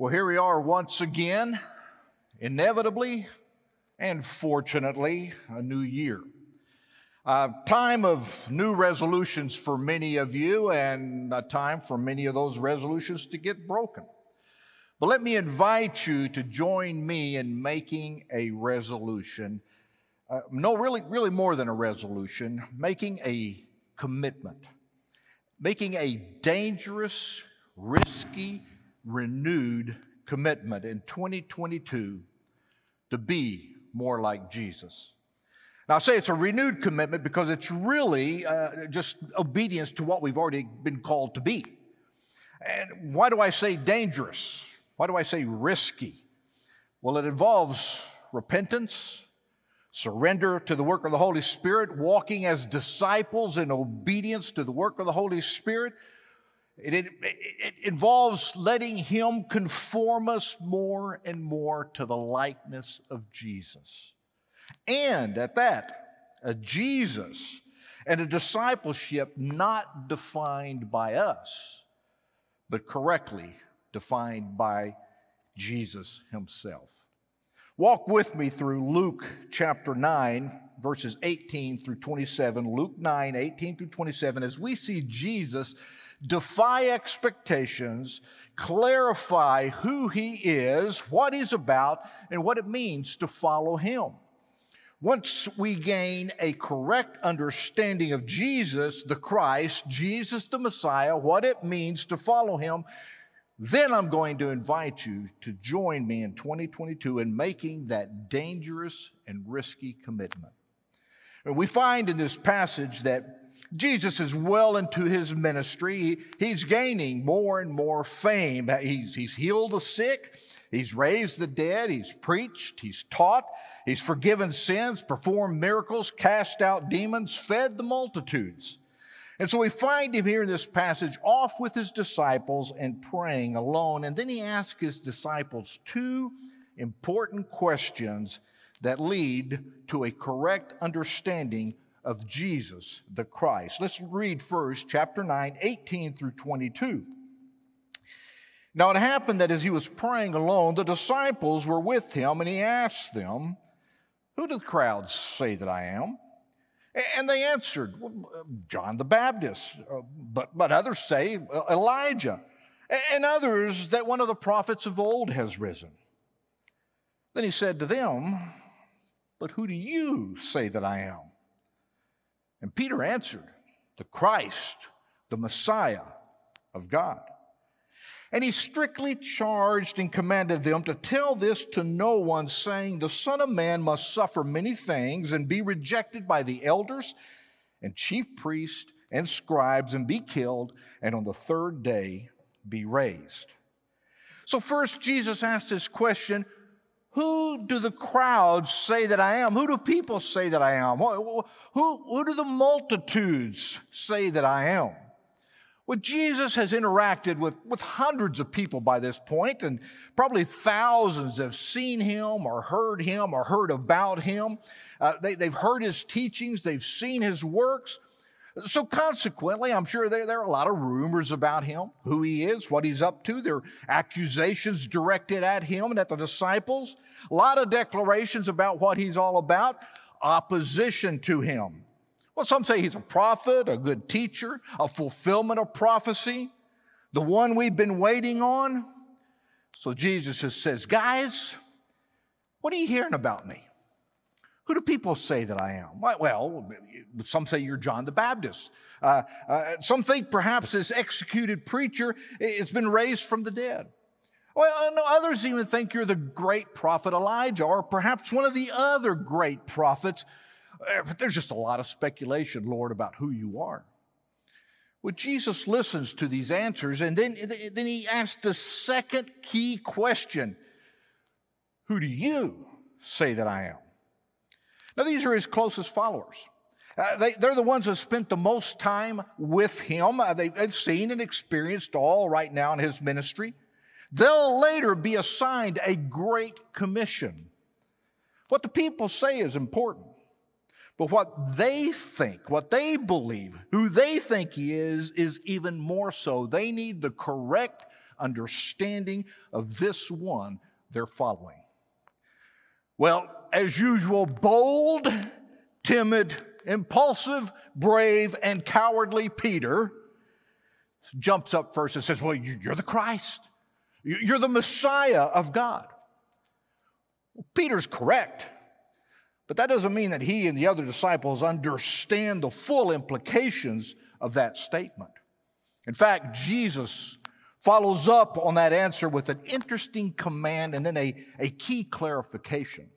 Well, here we are once again, inevitably and fortunately, a new year. A time of new resolutions for many of you, and a time for many of those resolutions to get broken. But let me invite you to join me in making a resolution. Uh, no, really, really more than a resolution, making a commitment, making a dangerous, risky, renewed commitment in 2022 to be more like Jesus. Now, I say it's a renewed commitment because it's really uh, just obedience to what we've already been called to be. And why do I say dangerous? Why do I say risky? Well, it involves repentance, surrender to the work of the Holy Spirit, walking as disciples in obedience to the work of the Holy Spirit, it, it, it, involves letting Him conform us more and more to the likeness of Jesus. And at that, a Jesus and a discipleship not defined by us, but correctly defined by Jesus Himself. Walk with me through Luke chapter 9, verses 18 through 27. Luke 9, 18 through 27, as we see Jesus defy expectations, clarify who he is, what he's about, and what it means to follow him. Once we gain a correct understanding of Jesus, the Christ, Jesus the Messiah, what it means to follow him, then I'm going to invite you to join me in 2022 in making that dangerous and risky commitment. And we find in this passage that Jesus is well into his ministry. He's gaining more and more fame. He's, he's healed the sick. He's raised the dead. He's preached. He's taught. He's forgiven sins, performed miracles, cast out demons, fed the multitudes. And so we find him here in this passage off with his disciples and praying alone. And then he asks his disciples two important questions that lead to a correct understanding of Jesus the Christ. Let's read first chapter 9, 18 through 22. Now it happened that as he was praying alone, the disciples were with him, and he asked them, Who do the crowds say that I am? And they answered, John the Baptist, uh, but, but others say Elijah, and others that one of the prophets of old has risen. Then he said to them, But who do you say that I am? And Peter answered, The Christ, the Messiah of God. And he strictly charged and commanded them to tell this to no one, saying, The Son of Man must suffer many things and be rejected by the elders and chief priests and scribes and be killed, and on the third day be raised. So, first, Jesus asked this question who do the crowds say that I am? Who do people say that I am? Who, who do the multitudes say that I am? Well, Jesus has interacted with, with hundreds of people by this point, and probably thousands have seen him or heard him or heard about him. Uh, they, they've heard his teachings, they've seen his works. So consequently, I'm sure there, there, are a lot of rumors about him, who he is, what he's up to. There are accusations directed at him and at the disciples. A lot of declarations about what he's all about. Opposition to him. Well, some say he's a prophet, a good teacher, a fulfillment of prophecy, the one we've been waiting on. So Jesus just says, guys, what are you hearing about me? Who do people say that I am? Well, some say you're John the Baptist. Uh, uh, some think perhaps this executed preacher has been raised from the dead. Well, no, others even think you're the great prophet Elijah or perhaps one of the other great prophets. Uh, but there's just a lot of speculation, Lord, about who you are. Well, Jesus listens to these answers and then, then he asks the second key question Who do you say that I am? Now, these are his closest followers. Uh, they, are the ones that spent the most time with him. Uh, they, they've seen and experienced all right now in his ministry. They'll later be assigned a great commission. What the people say is important, but what they think, what they believe, who they think he is, is even more so. They need the correct understanding of this one they're following. Well, as usual, bold, timid, impulsive, brave, and cowardly Peter jumps up first and says, Well, you're the Christ. You're the Messiah of God. Well, Peter's correct, but that doesn't mean that he and the other disciples understand the full implications of that statement. In fact, Jesus follows up on that answer with an interesting command and then a, a key clarification.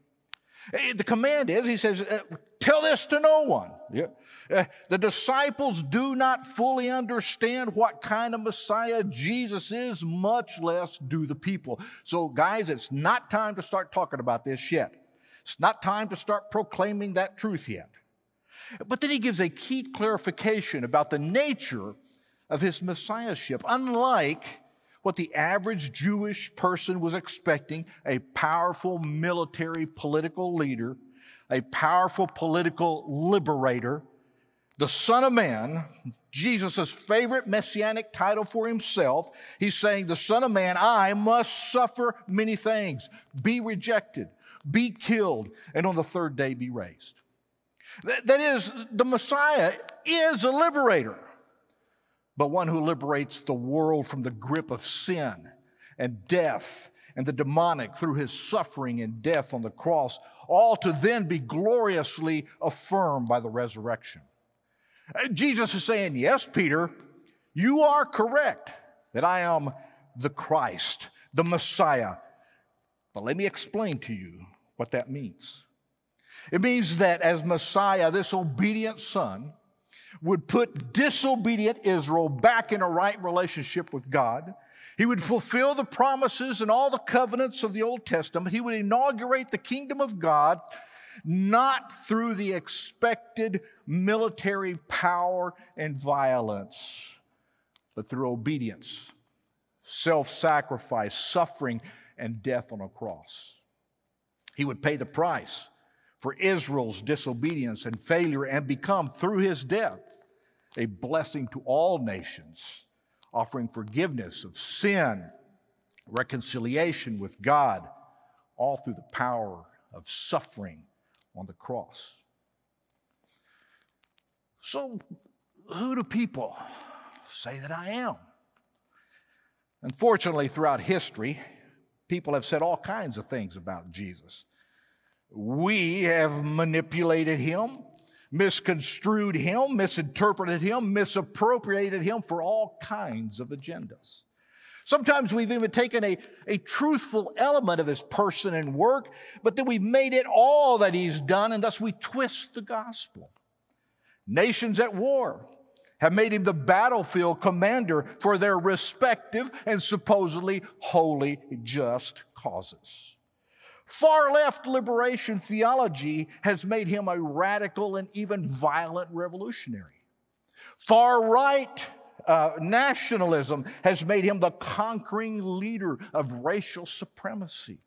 Eh, the command is, he says, uh, tell this to no one. Yeah. Uh, the disciples do not fully understand what kind of Messiah Jesus is, much less do the people. So, guys, it's not time to start talking about this yet. It's not time to start proclaiming that truth yet. But then he gives a key clarification about the nature of his messiahship. Unlike what the average Jewish person was expecting a powerful military political leader, a powerful political liberator, the Son of Man, Jesus' favorite messianic title for himself, he's saying, The Son of Man, I must suffer many things, be rejected, be killed, and on the third day be raised. That is, the Messiah is a liberator but one who liberates the world from the grip of sin and death and the demonic through his suffering and death on the cross, all to then be gloriously affirmed by the resurrection. Jesus is saying, Yes, Peter, you are correct that I am the Christ, the Messiah. But let me explain to you what that means. It means that as Messiah, this obedient son, would put disobedient Israel back in a right relationship with God. He would fulfill the promises and all the covenants of the Old Testament. He would inaugurate the kingdom of God not through the expected military power and violence, but through obedience, self sacrifice, suffering, and death on a cross. He would pay the price for Israel's disobedience and failure and become, through his death, a blessing to all nations, offering forgiveness of sin, reconciliation with God, all through the power of suffering on the cross. So, who do people say that I am? Unfortunately, throughout history, people have said all kinds of things about Jesus. We have manipulated him, misconstrued him, misinterpreted him, misappropriated him for all kinds of agendas. Sometimes we've even taken a, a truthful element of his person and work, but then we've made it all that he's done, and thus we twist the gospel. Nations at war have made him the battlefield commander for their respective and supposedly holy, just causes. Far left liberation theology has made him a radical and even violent revolutionary. Far right uh, nationalism has made him the conquering leader of racial supremacy.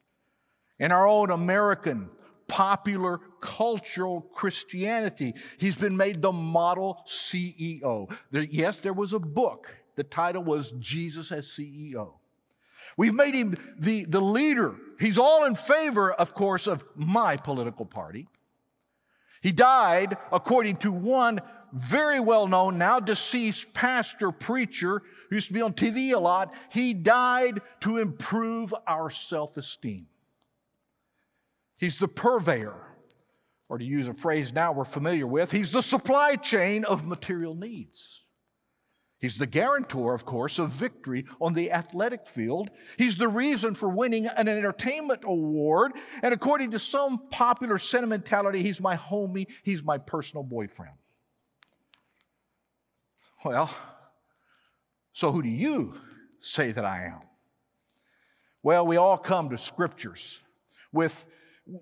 In our own American popular cultural Christianity, he's been made the model CEO. There, yes, there was a book. The title was Jesus as CEO. We've made him the, the leader. He's all in favor, of course, of my political party. He died, according to one very well known, now deceased pastor preacher who used to be on TV a lot. He died to improve our self esteem. He's the purveyor, or to use a phrase now we're familiar with, he's the supply chain of material needs. He's the guarantor, of course, of victory on the athletic field. He's the reason for winning an entertainment award. And according to some popular sentimentality, he's my homie, he's my personal boyfriend. Well, so who do you say that I am? Well, we all come to scriptures with,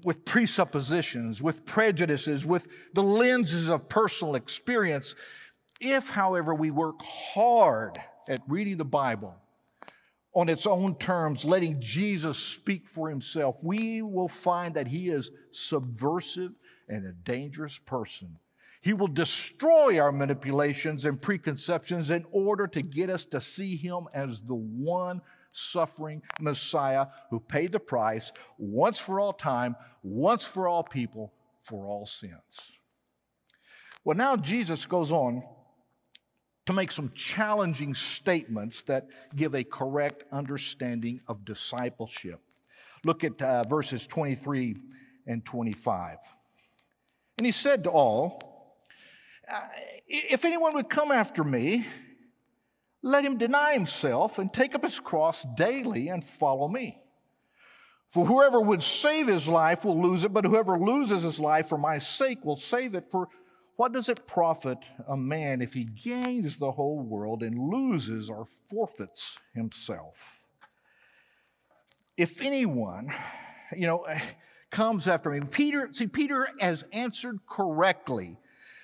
with presuppositions, with prejudices, with the lenses of personal experience. If, however, we work hard at reading the Bible on its own terms, letting Jesus speak for himself, we will find that he is subversive and a dangerous person. He will destroy our manipulations and preconceptions in order to get us to see him as the one suffering Messiah who paid the price once for all time, once for all people, for all sins. Well, now Jesus goes on to make some challenging statements that give a correct understanding of discipleship. Look at uh, verses 23 and 25. And he said to all, uh, If anyone would come after me, let him deny himself and take up his cross daily and follow me. For whoever would save his life will lose it, but whoever loses his life for my sake will save it. For what does it profit a man if he gains the whole world and loses or forfeits himself? If anyone, you know, comes after me, Peter, see, Peter has answered correctly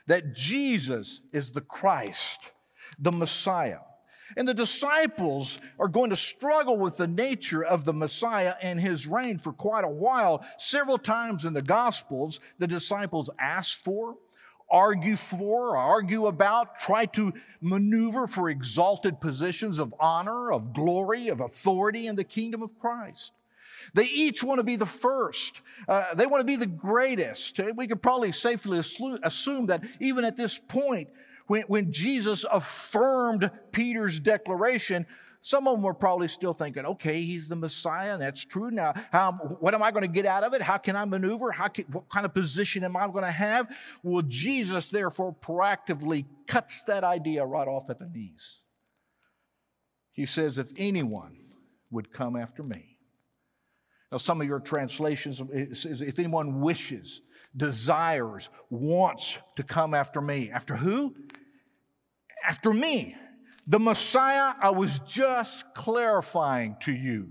that Jesus is the Christ, the Messiah. And the disciples are going to struggle with the nature of the Messiah and his reign for quite a while. Several times in the Gospels, the disciples ask for, argue for, argue about, try to maneuver for exalted positions of honor, of glory, of authority in the kingdom of Christ. They each want to be the first. Uh, they want to be the greatest. We could probably safely assume that even at this point, when, when Jesus affirmed Peter's declaration, some of them were probably still thinking, okay, he's the Messiah. That's true. Now, how, what am I going to get out of it? How can I maneuver? How can, what kind of position am I going to have? Well, Jesus, therefore, proactively cuts that idea right off at the knees. He says, if anyone would come after me. Now, some of your translations says, if anyone wishes, desires, wants to come after me. After who? after me. The Messiah I was just clarifying to you.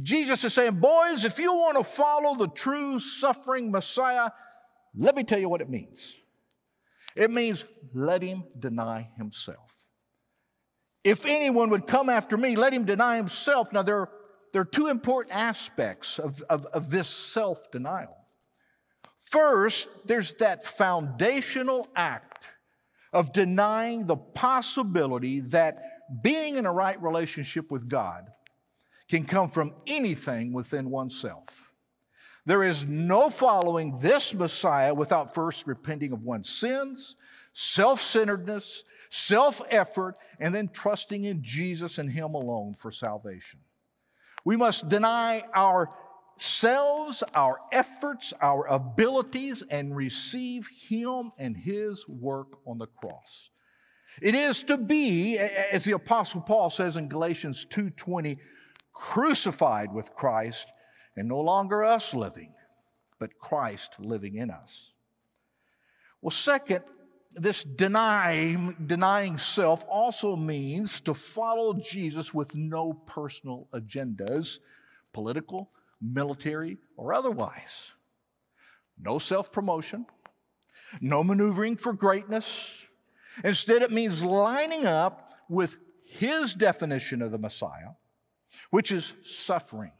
Jesus is saying, boys, if you want to follow the true suffering Messiah, let me tell you what it means. It means let him deny himself. If anyone would come after me, let him deny himself. Now, there, there are two important aspects of, of, of this self denial. First, there's that foundational act of denying the possibility that being in a right relationship with God can come from anything within oneself. There is no following this Messiah without first repenting of one's sins, self centeredness, self effort, and then trusting in Jesus and Him alone for salvation. We must deny our selves, our efforts, our abilities, and receive Him and His work on the cross. It is to be, as the Apostle Paul says in Galatians 2:20, crucified with Christ, and no longer us living, but Christ living in us. Well, second, this denying, denying self also means to follow Jesus with no personal agendas, political, military, or otherwise. No self promotion, no maneuvering for greatness. Instead, it means lining up with his definition of the Messiah, which is suffering,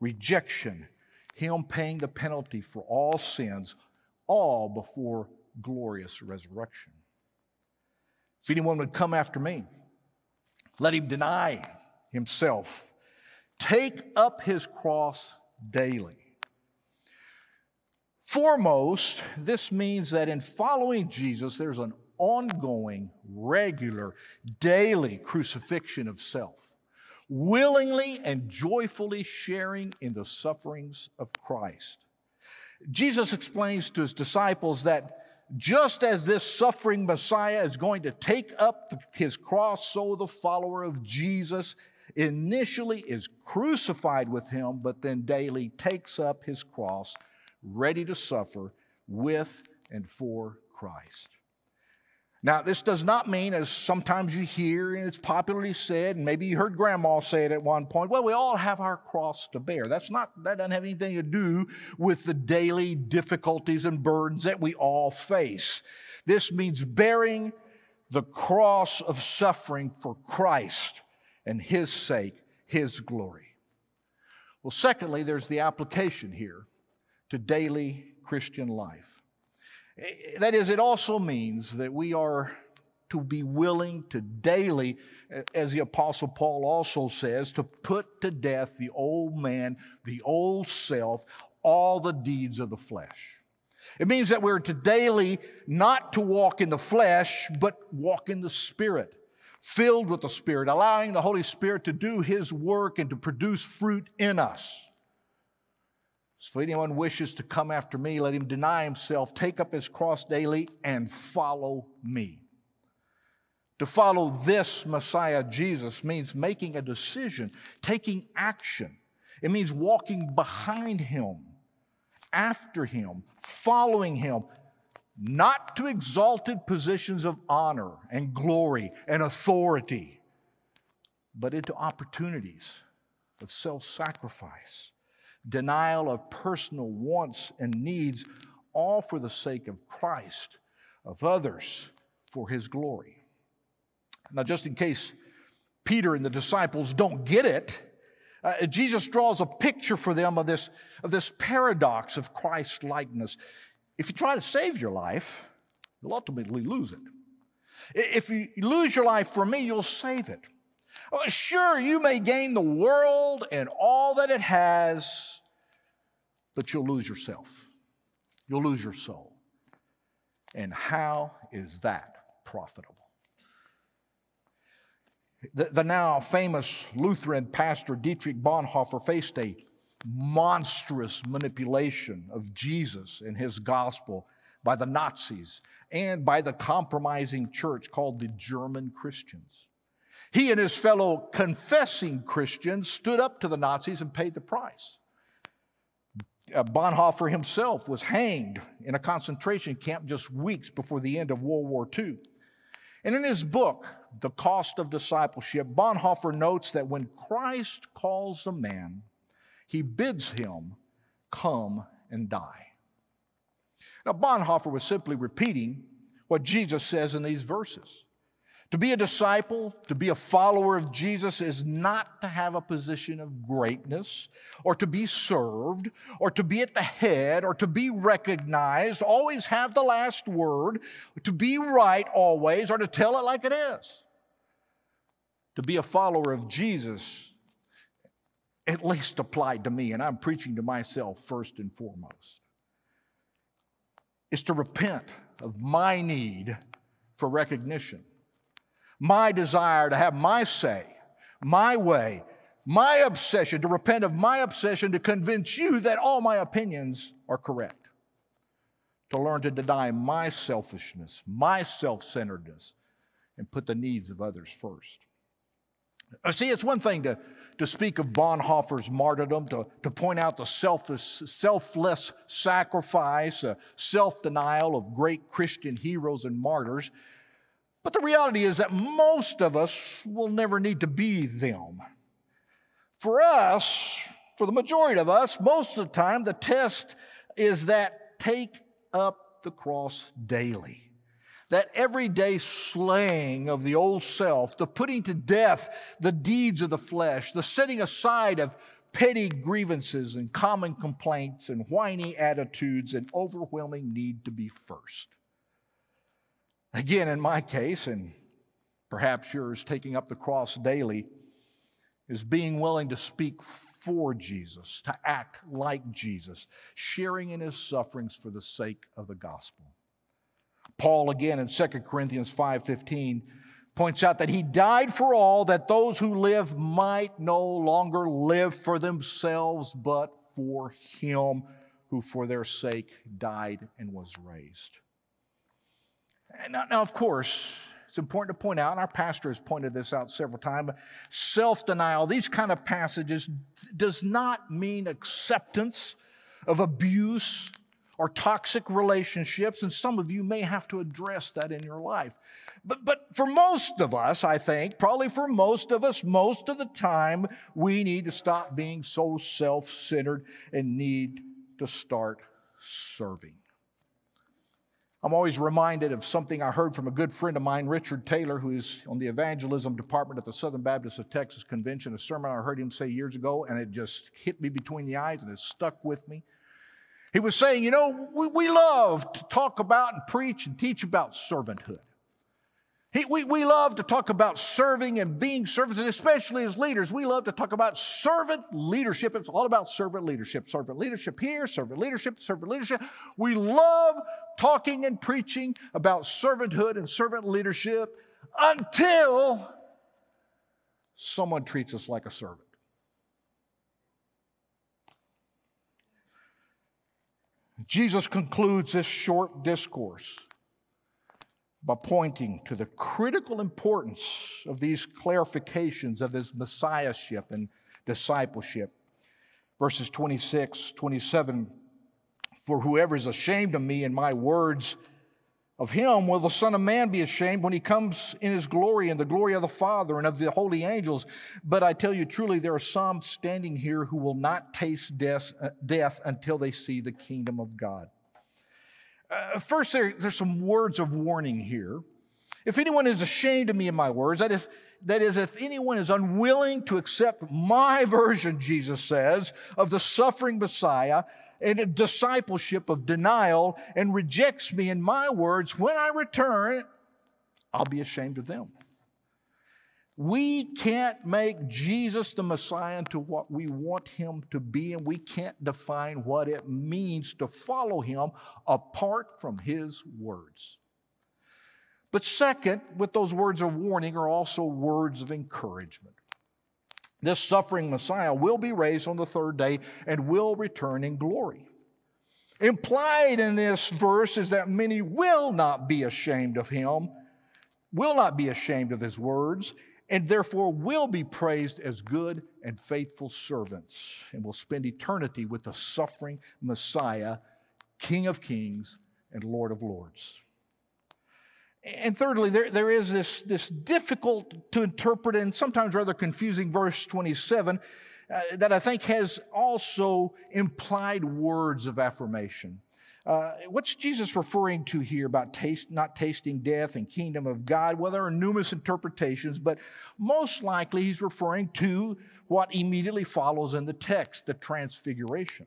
rejection, him paying the penalty for all sins, all before glorious resurrection. If anyone would come after me, let him deny himself take up his cross daily. Foremost, this means that in following Jesus, there's an ongoing, regular, daily crucifixion of self, willingly and joyfully sharing in the sufferings of Christ. Jesus explains to his disciples that just as this suffering Messiah is going to take up his cross, so the follower of Jesus initially is crucified with him, but then daily takes up his cross, ready to suffer with and for Christ. Now, this does not mean, as sometimes you hear and it's popularly said, and maybe you heard grandma say it at one point, well, we all have our cross to bear. That's not, that doesn't have anything to do with the daily difficulties and burdens that we all face. This means bearing the cross of suffering for Christ and His sake, His glory. Well, secondly, there's the application here to daily Christian life. Eh, eh, that is, it also means that we are to be willing to daily, eh, as the Apostle Paul also says, to put to death the old man, the old self, all the deeds of the flesh. It means that we're to daily not to walk in the flesh, but walk in the Spirit, filled with the Spirit, allowing the Holy Spirit to do His work and to produce fruit in us. So if anyone wishes to come after me, let him deny himself, take up his cross daily, and follow me. To follow this Messiah, Jesus, means making a decision, taking action. It means walking behind him, after him, following him, not to exalted positions of honor and glory and authority, but into opportunities of self sacrifice denial of personal wants and needs, all for the sake of Christ, of others, for his glory. Now, just in case Peter and the disciples don't get it, uh, Jesus draws a picture for them of this, of this paradox of Christ likeness. If you try to save your life, you'll ultimately lose it. If you lose your life for me, you'll save it. Oh, sure, you may gain the world and all that it has, but you'll lose yourself. You'll lose your soul. And how is that profitable? The, the now famous Lutheran pastor Dietrich Bonhoeffer faced a monstrous manipulation of Jesus and his gospel by the Nazis and by the compromising church called the German Christians. He and his fellow confessing Christians stood up to the Nazis and paid the price. Uh, Bonhoeffer himself was hanged in a concentration camp just weeks before the end of World War II. And in his book, The Cost of Discipleship, Bonhoeffer notes that when Christ calls a man, he bids him come and die. Now, Bonhoeffer was simply repeating what Jesus says in these verses. To be a disciple, to be a follower of Jesus, is not to have a position of greatness, or to be served, or to be at the head, or to be recognized, always have the last word, to be right always, or to tell it like it is. To be a follower of Jesus, at least applied to me, and I'm preaching to myself first and foremost, is to repent of my need for recognition my desire to have my say, my way, my obsession, to repent of my obsession to convince you that all my opinions are correct. To learn to deny my selfishness, my self centeredness, and put the needs of others first. See, it's one thing to, to speak of Bonhoeffer's martyrdom, to, to point out the selfless, selfless sacrifice, uh, self denial of great Christian heroes and martyrs. But the reality is that most of us will never need to be them. For us, for the majority of us, most of the time, the test is that take up the cross daily. That everyday slaying of the old self, the putting to death the deeds of the flesh, the setting aside of petty grievances and common complaints and whiny attitudes and overwhelming need to be first. Again, in my case, and perhaps yours, taking up the cross daily is being willing to speak for Jesus, to act like Jesus, sharing in his sufferings for the sake of the gospel. Paul again in 2 Corinthians 5:15 points out that he died for all that those who live might no longer live for themselves but for him who for their sake died and was raised. Now, now, of course, it's important to point out, and our pastor has pointed this out several times, self-denial, these kind of passages does not mean acceptance of abuse or toxic relationships, and some of you may have to address that in your life. But, but for most of us, I think, probably for most of us, most of the time, we need to stop being so self centered and need to start serving. I'm always reminded of something I heard from a good friend of mine, Richard Taylor, who is on the evangelism department at the Southern Baptist of Texas Convention, a sermon I heard him say years ago, and it just hit me between the eyes and it stuck with me. He was saying, You know, we, we love to talk about and preach and teach about servanthood. He, we, we love to talk about serving and being servants, and especially as leaders, we love to talk about servant leadership. It's all about servant leadership. Servant leadership here, servant leadership, servant leadership. We love talking and preaching about servanthood and servant leadership until someone treats us like a servant. Jesus concludes this short discourse by pointing to the critical importance of these clarifications of his messiahship and discipleship. Verses 26, 27 For whoever is ashamed of me and my words, of him will the Son of Man be ashamed when he comes in his glory and the glory of the Father and of the holy angels. But I tell you truly, there are some standing here who will not taste death, uh, death until they see the kingdom of God. Uh, first, there, there's some words of warning here. If anyone is ashamed of me and my words, that is, that is, if anyone is unwilling to accept my version, Jesus says, of the suffering Messiah, and a discipleship of denial and rejects me and my words, when I return, I'll be ashamed of them. We can't make Jesus the Messiah into what we want him to be, and we can't define what it means to follow him apart from his words. But second, with those words of warning are also words of encouragement. This suffering Messiah will be raised on the third day and will return in glory. Implied in this verse is that many will not be ashamed of him, will not be ashamed of his words, and therefore will be praised as good and faithful servants and will spend eternity with the suffering Messiah, King of kings and Lord of lords. And thirdly, there, there is this, this difficult to interpret and sometimes rather confusing verse 27 uh, that I think has also implied words of affirmation. Uh, what's Jesus referring to here about taste, not tasting death and kingdom of God? Well, there are numerous interpretations, but most likely he's referring to what immediately follows in the text, the transfiguration.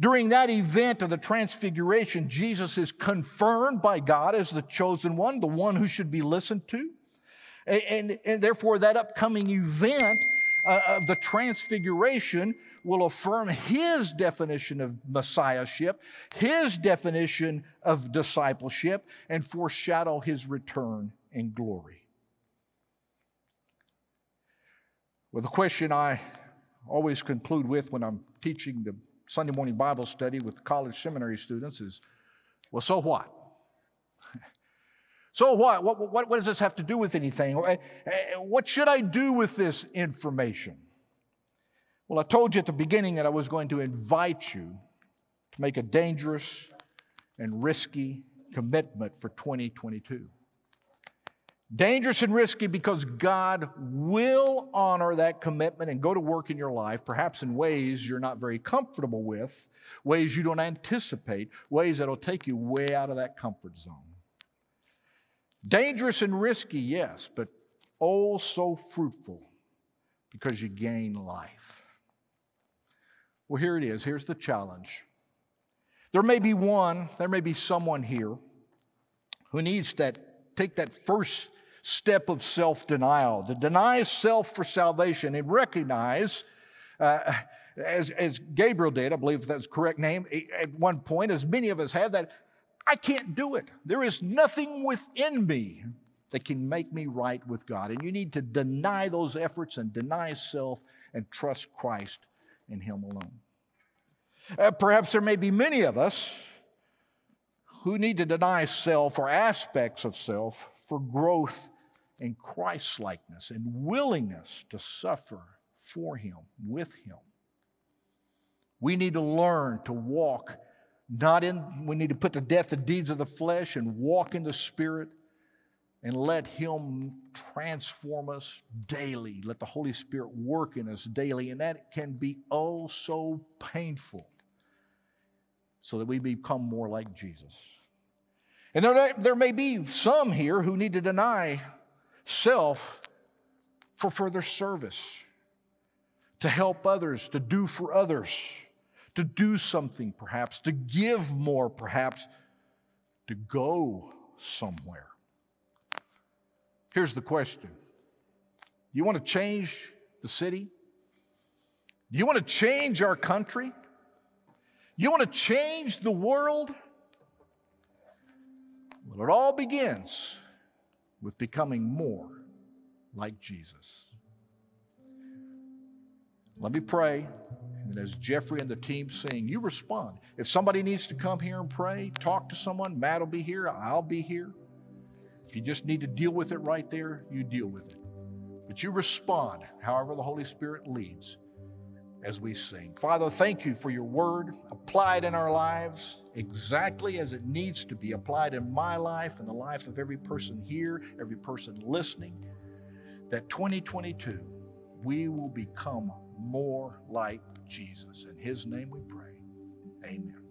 During that event of the transfiguration, Jesus is confirmed by God as the chosen one, the one who should be listened to. And, and, and therefore, that upcoming event uh, of the transfiguration will affirm his definition of messiahship, his definition of discipleship, and foreshadow his return in glory. Well, the question I always conclude with when I'm teaching the Sunday morning Bible study with college seminary students is well, so what? So what? What, what? what, does this have to do with anything? Eh, eh, what should I do with this information? Well, I told you at the beginning that I was going to invite you to make a dangerous and risky commitment for 2022. Dangerous and risky because God will honor that commitment and go to work in your life, perhaps in ways you're not very comfortable with, ways you don't anticipate, ways that'll take you way out of that comfort zone. Dangerous and risky, yes, but oh, so fruitful because you gain life. Well, here it is. Here's the challenge. There may be one, there may be someone here who needs that, take that first step of self denial, to deny self for salvation and recognize, uh, as, as Gabriel did, I believe that's correct name, at one point, as many of us have, that I can't do it. There is nothing within me that can make me right with God. And you need to deny those efforts and deny self and trust Christ and Him alone. Uh, perhaps there may be many of us who need to deny self or aspects of self for growth in Christ likeness and willingness to suffer for Him, with Him. We need to learn to walk not in, we need to put to death the deeds of the flesh and walk in the Spirit and let Him transform us daily. Let the Holy Spirit work in us daily. And that can be oh so painful so that we become more like Jesus. And there, there may be some here who need to deny self for further service, to help others, to do for others, to do something perhaps, to give more perhaps, to go somewhere. Here's the question You want to change the city? You want to change our country? You want to change the world? Well, it all begins with becoming more like Jesus. Let me pray. And as Jeffrey and the team sing, you respond. If somebody needs to come here and pray, talk to someone, Matt will be here, I'll be here. If you just need to deal with it right there, you deal with it. But you respond however the Holy Spirit leads as we sing. Father, thank you for your word applied in our lives exactly as it needs to be applied in my life and the life of every person here, every person listening. That 2022, we will become more like Jesus. In his name we pray. Amen.